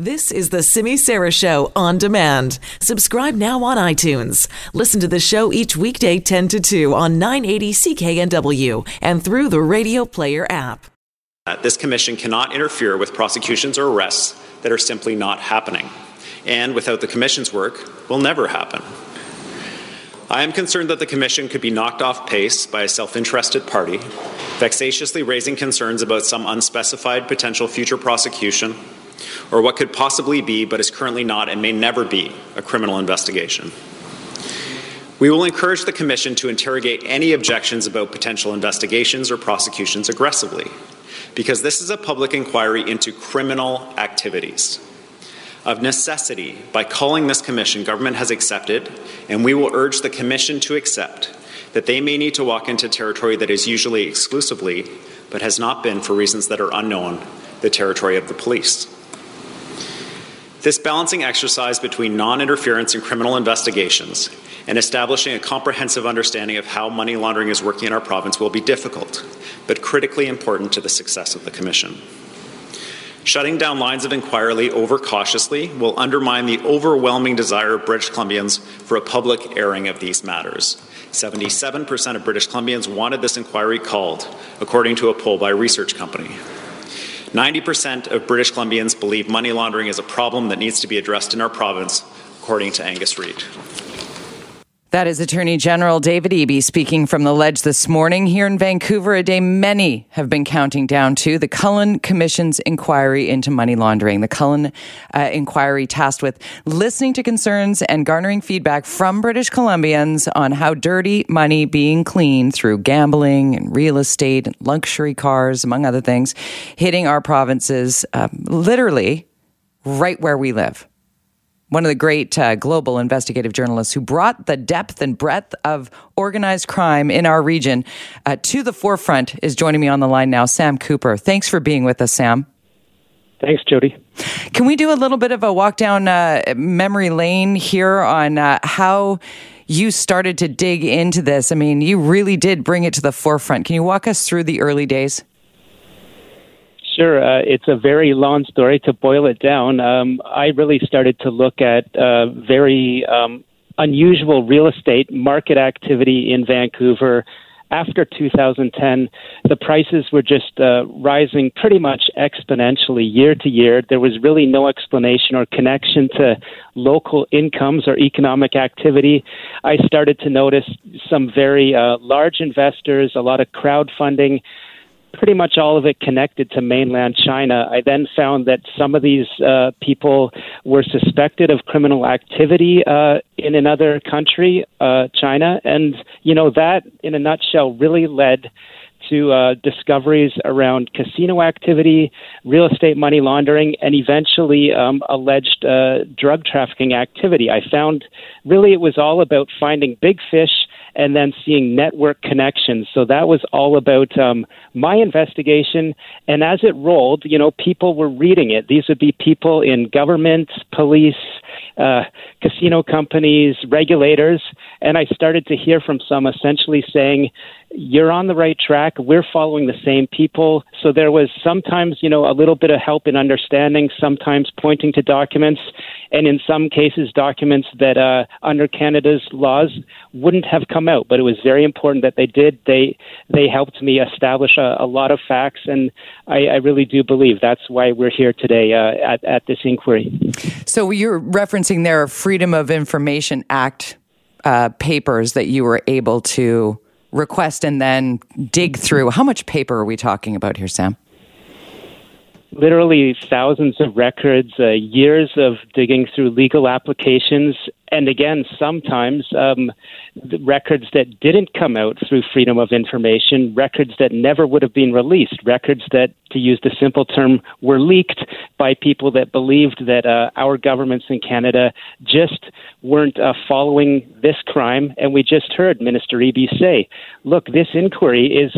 This is the Simi Sara Show on demand. Subscribe now on iTunes. Listen to the show each weekday 10 to 2 on 980 CKNW and through the Radio Player app. Uh, this commission cannot interfere with prosecutions or arrests that are simply not happening, and without the commission's work, will never happen. I am concerned that the commission could be knocked off pace by a self interested party, vexatiously raising concerns about some unspecified potential future prosecution or what could possibly be, but is currently not and may never be, a criminal investigation. We will encourage the Commission to interrogate any objections about potential investigations or prosecutions aggressively, because this is a public inquiry into criminal activities. Of necessity, by calling this Commission, government has accepted, and we will urge the Commission to accept, that they may need to walk into territory that is usually exclusively, but has not been for reasons that are unknown, the territory of the police. This balancing exercise between non interference in criminal investigations and establishing a comprehensive understanding of how money laundering is working in our province will be difficult, but critically important to the success of the Commission. Shutting down lines of inquiry overcautiously will undermine the overwhelming desire of British Columbians for a public airing of these matters. 77% of British Columbians wanted this inquiry called, according to a poll by a research company. 90% of British Columbians believe money laundering is a problem that needs to be addressed in our province, according to Angus Reid. That is Attorney General David Eby speaking from the ledge this morning here in Vancouver, a day many have been counting down to the Cullen Commission's inquiry into money laundering. The Cullen uh, inquiry tasked with listening to concerns and garnering feedback from British Columbians on how dirty money being cleaned through gambling and real estate and luxury cars, among other things, hitting our provinces uh, literally right where we live one of the great uh, global investigative journalists who brought the depth and breadth of organized crime in our region uh, to the forefront, is joining me on the line now. Sam Cooper. Thanks for being with us, Sam. Thanks, Jody. Can we do a little bit of a walk down uh, memory lane here on uh, how you started to dig into this? I mean, you really did bring it to the forefront. Can you walk us through the early days? Sure. Uh, it's a very long story. To boil it down, um, I really started to look at uh, very um, unusual real estate market activity in Vancouver. After 2010, the prices were just uh, rising pretty much exponentially year to year. There was really no explanation or connection to local incomes or economic activity. I started to notice some very uh, large investors, a lot of crowdfunding pretty much all of it connected to mainland China. I then found that some of these uh, people were suspected of criminal activity uh, in another country, uh, China, and you know that, in a nutshell, really led to uh, discoveries around casino activity, real estate money laundering, and eventually um, alleged uh, drug trafficking activity. I found really it was all about finding big fish and then seeing network connections. So that was all about um, my investigation. And as it rolled, you know, people were reading it. These would be people in government, police, uh, casino companies, regulators. And I started to hear from some essentially saying, you're on the right track. We're following the same people. So there was sometimes, you know, a little bit of help in understanding, sometimes pointing to documents, and in some cases, documents that uh, under Canada's laws wouldn't have come out. But it was very important that they did. They they helped me establish a, a lot of facts, and I, I, really do believe that's why we're here today uh, at at this inquiry. So you're referencing there their Freedom of Information Act uh, papers that you were able to request and then dig through. How much paper are we talking about here, Sam? Literally thousands of records, uh, years of digging through legal applications, and again, sometimes um, records that didn't come out through freedom of information, records that never would have been released, records that, to use the simple term, were leaked by people that believed that uh, our governments in Canada just weren't uh, following this crime. And we just heard Minister Eby say, look, this inquiry is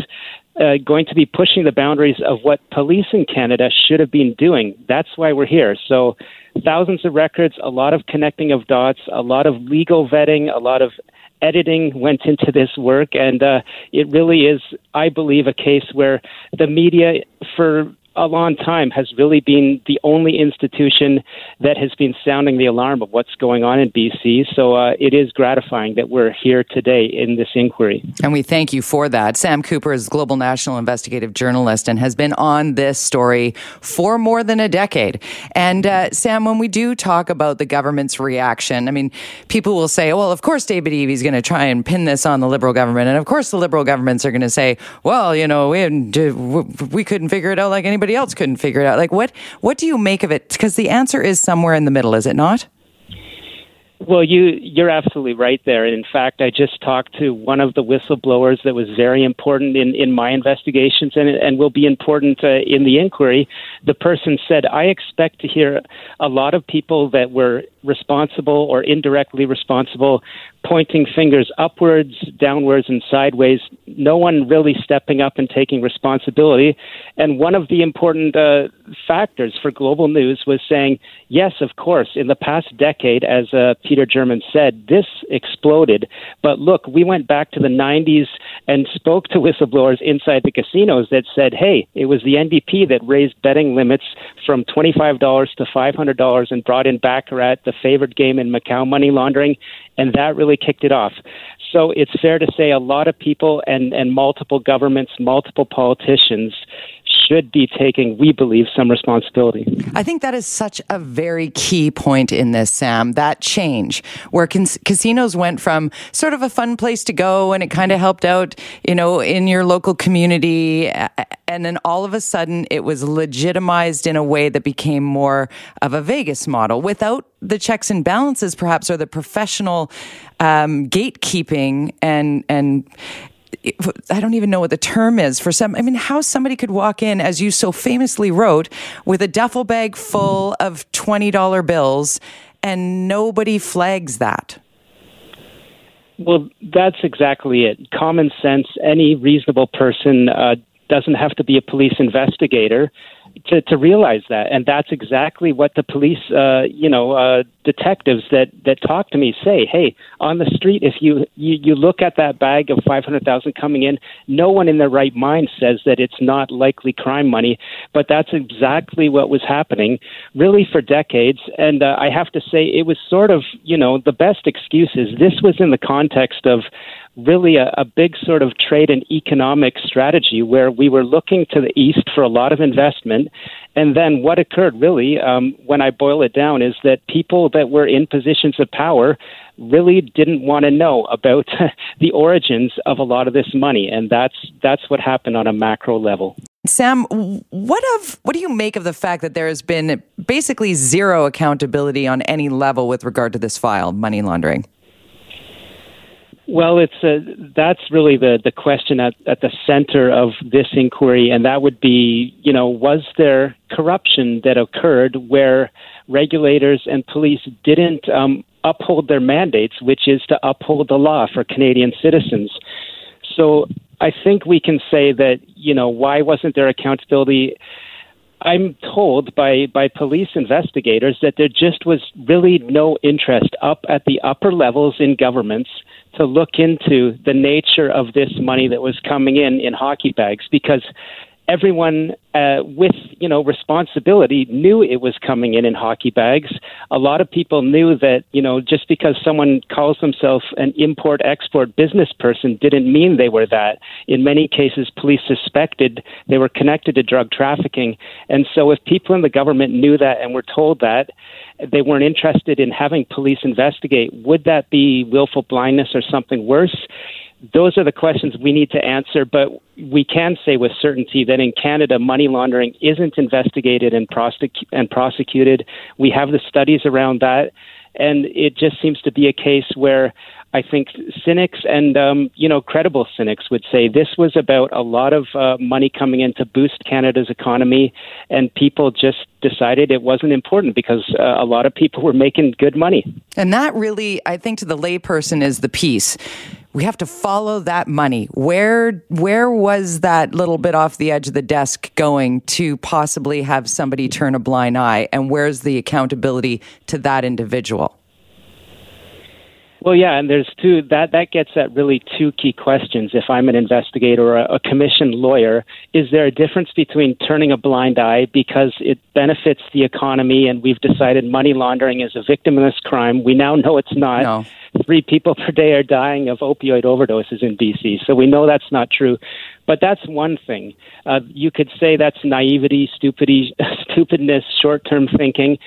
uh, going to be pushing the boundaries of what police in Canada should have been doing. That's why we're here. So thousands of records, a lot of connecting of dots, a lot of legal vetting, a lot of editing went into this work, and uh, it really is, I believe, a case where the media, for a long time, has really been the only institution that has been sounding the alarm of what's going on in BC. So uh, it is gratifying that we're here today in this inquiry. And we thank you for that. Sam Cooper is global national investigative journalist and has been on this story for more than a decade. And uh, Sam, when we do talk about the government's reaction, I mean, people will say, well, of course, David Eby's going to try and pin this on the Liberal government. And of course, the Liberal governments are going to say, well, you know, we, we couldn't figure it out like anybody else couldn't figure it out. Like, what, what do you make of it? Because the answer is somewhere in the middle, is it not? Well, you you're absolutely right there. In fact, I just talked to one of the whistleblowers that was very important in, in my investigations and and will be important uh, in the inquiry. The person said, "I expect to hear a lot of people that were responsible or indirectly responsible pointing fingers upwards, downwards, and sideways. No one really stepping up and taking responsibility. And one of the important uh, factors for global news was saying, yes, of course, in the past decade, as uh, Peter German said, this exploded. But look, we went back to the 90s and spoke to whistleblowers inside the casinos that said, hey, it was the NDP that raised betting limits from $25 to $500 and brought in Baccarat, the favored game in Macau money laundering, and that really kicked it off. So it's fair to say a lot of people and, and multiple governments, multiple politicians should be taking, we believe, some responsibility. I think that is such a very key point in this, Sam. That change where cas- casinos went from sort of a fun place to go and it kind of helped out, you know, in your local community. And then all of a sudden it was legitimized in a way that became more of a Vegas model without the checks and balances, perhaps, or the professional um, gatekeeping and, and, I don't even know what the term is for some. I mean, how somebody could walk in, as you so famously wrote, with a duffel bag full of $20 bills and nobody flags that. Well, that's exactly it. Common sense, any reasonable person uh, doesn't have to be a police investigator to, to realize that. And that's exactly what the police, uh, you know, uh, detectives that, that talk to me say. Hey, on the street, if you, you, you look at that bag of 500,000 coming in, no one in their right mind says that it's not likely crime money. But that's exactly what was happening really for decades. And uh, I have to say, it was sort of, you know, the best excuse is this was in the context of really a, a big sort of trade and economic strategy where we were looking to the east for a lot of investment. And then what occurred really, um, when I boil it down, is that people that were in positions of power really didn't want to know about the origins of a lot of this money, and that's that's what happened on a macro level. Sam, what of what do you make of the fact that there has been basically zero accountability on any level with regard to this file, money laundering? Well, it's a, that's really the, the question at, at the center of this inquiry, and that would be, you know, was there corruption that occurred where regulators and police didn't um, uphold their mandates, which is to uphold the law for Canadian citizens? So I think we can say that, you know, why wasn't there accountability? I'm told by, by police investigators that there just was really no interest up at the upper levels in governments to look into the nature of this money that was coming in in hockey bags because everyone uh, with you know responsibility knew it was coming in in hockey bags. A lot of people knew that you know just because someone calls themselves an import export business person didn't mean they were that. In many cases, police suspected they were connected to drug trafficking, and so if people in the government knew that and were told that, they weren't interested in having police investigate. Would that be willful blindness or something worse? Those are the questions we need to answer, but we can say with certainty that in Canada, money laundering isn't investigated and, and prosecuted. We have the studies around that, and it just seems to be a case where I think cynics and um, you know credible cynics would say this was about a lot of uh, money coming in to boost Canada's economy, and people just decided it wasn't important because uh, a lot of people were making good money. And that really, I think, to the layperson is the piece we have to follow that money. Where where was that little bit off the edge of the desk going to possibly have somebody turn a blind eye? And where's the accountability to that individual? Well, yeah, and there's two that that gets at really two key questions. If I'm an investigator or a, a commissioned lawyer, is there a difference between turning a blind eye because it benefits the economy and we've decided money laundering is a victimless crime? We now know it's not. No. Three people per day are dying of opioid overdoses in BC, so we know that's not true. But that's one thing. Uh, you could say that's naivety, stupidity, stupidness, short-term thinking.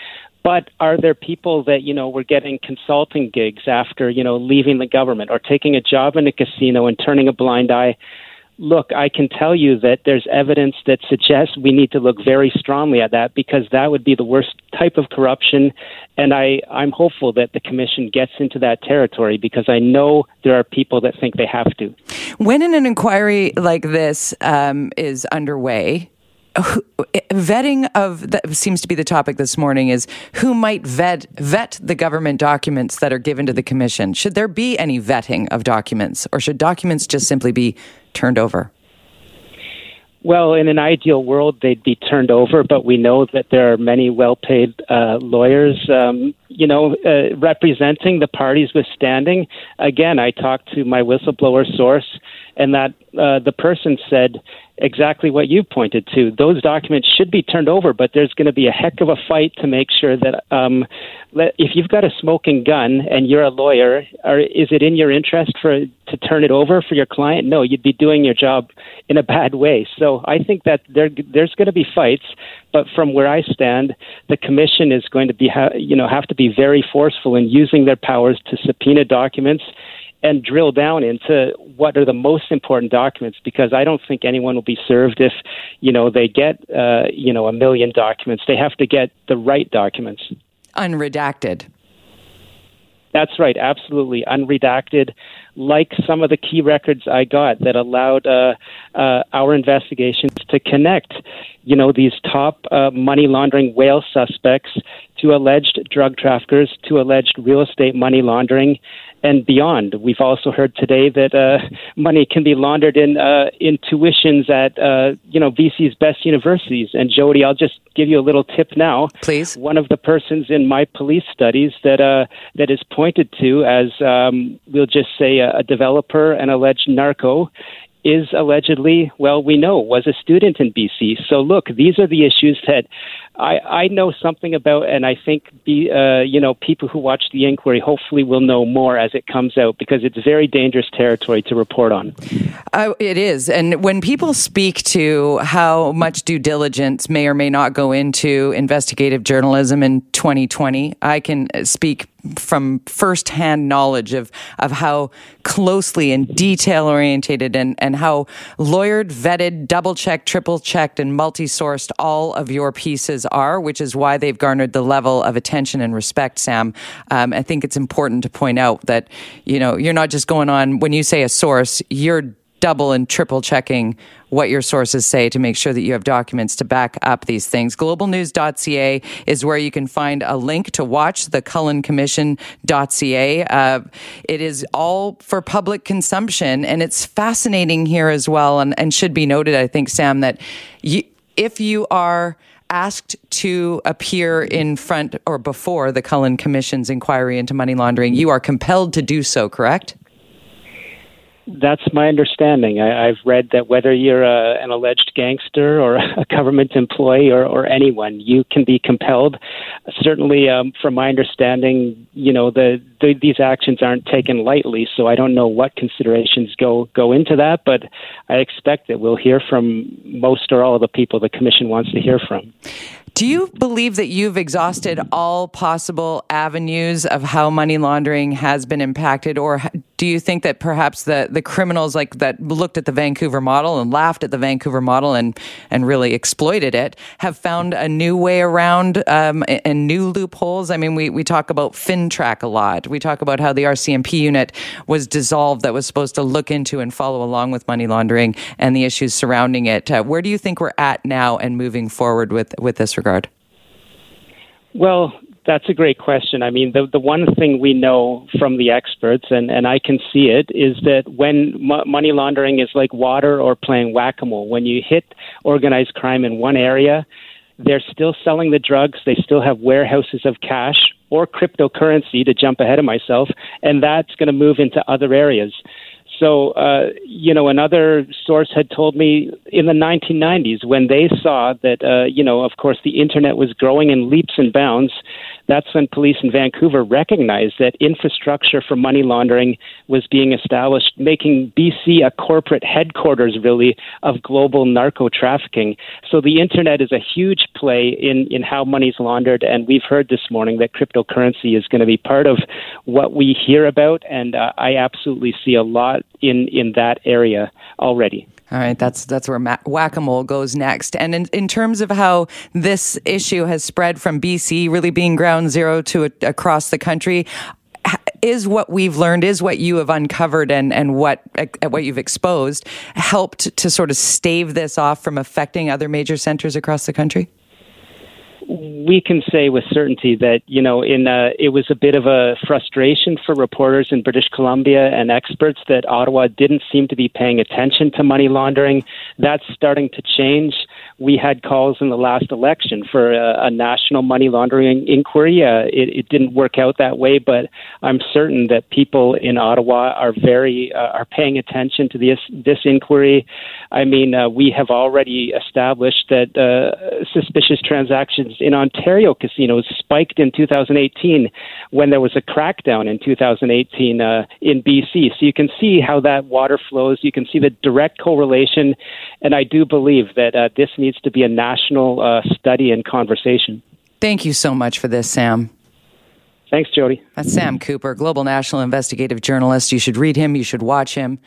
But are there people that, you know, were getting consulting gigs after, you know, leaving the government or taking a job in a casino and turning a blind eye? Look, I can tell you that there's evidence that suggests we need to look very strongly at that because that would be the worst type of corruption. And I, I'm hopeful that the commission gets into that territory because I know there are people that think they have to. When an inquiry like this um, is underway, vetting of that seems to be the topic this morning is who might vet vet the government documents that are given to the commission. Should there be any vetting of documents, or should documents just simply be turned over? Well, in an ideal world, they'd be turned over, but we know that there are many well-paid uh, lawyers, um, you know, uh, representing the parties withstanding. Again, I talked to my whistleblower source, and that uh, the person said exactly what you pointed to. Those documents should be turned over, but there's going to be a heck of a fight to make sure that um, if you've got a smoking gun and you're a lawyer, or is it in your interest for to turn it over for your client? No, you'd be doing your job in a bad way. So I think that there there's going to be fights, but from where I stand, the commission is going to be ha- you know have to be very forceful in using their powers to subpoena documents and drill down into what are the most important documents because I don't think anyone will be served if you know they get uh, you know a million documents. They have to get the right documents. Unredacted. That's right, absolutely unredacted, like some of the key records I got that allowed uh, uh, our investigations to connect, you know, these top uh, money laundering whale suspects to alleged drug traffickers, to alleged real estate money laundering, and beyond. We've also heard today that uh, money can be laundered in uh, in tuitions at uh, you know BC's best universities. And Jody, I'll just give you a little tip now. Please. One of the persons in my police studies that uh, that is pointed to as um, we'll just say a, a developer, an alleged narco, is allegedly, well, we know, was a student in BC. So look, these are the issues that I, I know something about, and I think be, uh, you know people who watch the inquiry hopefully will know more as it comes out because it's very dangerous territory to report on. Uh, it is, and when people speak to how much due diligence may or may not go into investigative journalism in 2020, I can speak from firsthand knowledge of of how closely and detail orientated and and how lawyered, vetted, double checked, triple checked, and multi sourced all of your pieces are, which is why they've garnered the level of attention and respect, Sam. Um, I think it's important to point out that, you know, you're not just going on, when you say a source, you're double and triple checking what your sources say to make sure that you have documents to back up these things. Globalnews.ca is where you can find a link to watch the Cullen Commission.ca. Uh, it is all for public consumption, and it's fascinating here as well, and, and should be noted, I think, Sam, that you, if you are asked to appear in front or before the Cullen Commission's inquiry into money laundering, you are compelled to do so, correct? That's my understanding. I, have read that whether you're a, an alleged gangster or a government employee or, or anyone, you can be compelled. Certainly, um, from my understanding, you know the, the, these actions aren't taken lightly. So I don't know what considerations go go into that, but I expect that we'll hear from most or all of the people the commission wants to hear from. Do you believe that you've exhausted all possible avenues of how money laundering has been impacted, or do you think that perhaps the, the criminals like that looked at the Vancouver model and laughed at the Vancouver model and and really exploited it have found a new way around um, and new loopholes? I mean, we we talk about FINTRAC a lot. We talk about how the RCMP unit was dissolved that was supposed to look into and follow along with money laundering and the issues surrounding it. Uh, where do you think we're at now and moving forward with with this? regard? Well, that's a great question. I mean, the the one thing we know from the experts, and, and I can see it, is that when money laundering is like water or playing whack a mole, when you hit organized crime in one area, they're still selling the drugs, they still have warehouses of cash, or cryptocurrency to jump ahead of myself, and that's going to move into other areas. So, uh, you know, another source had told me in the 1990s when they saw that, uh, you know, of course, the internet was growing in leaps and bounds, that's when police in Vancouver recognized that infrastructure for money laundering was being established, making BC a corporate headquarters, really, of global narco trafficking. So the internet is a huge play in, in how money's laundered, and we've heard this morning that cryptocurrency is going to be part of what we hear about, and uh, I absolutely see a lot in, in that area already. All right, that's that's where whack a mole goes next. And in, in terms of how this issue has spread from BC, really being ground zero to a, across the country, is what we've learned, is what you have uncovered, and and what uh, what you've exposed helped to sort of stave this off from affecting other major centers across the country we can say with certainty that you know in uh, it was a bit of a frustration for reporters in British Columbia and experts that Ottawa didn't seem to be paying attention to money laundering. That's starting to change. We had calls in the last election for a, a national money laundering inquiry. Uh, it, it, didn't work out that way, but I'm certain that people in Ottawa are very uh, are paying attention to this this inquiry. I mean, uh, we have already established that uh, suspicious transactions in Ontario casinos spiked in 2018 when there was a crackdown in 2018 uh, in BC. So you can see how that water flows. You can see the direct correlation, and I do believe that uh, this needs to be a national uh, study and conversation. Thank you so much for this, Sam. Thanks, Jody. That's Sam Cooper, global national investigative journalist. You should read him, you should watch him.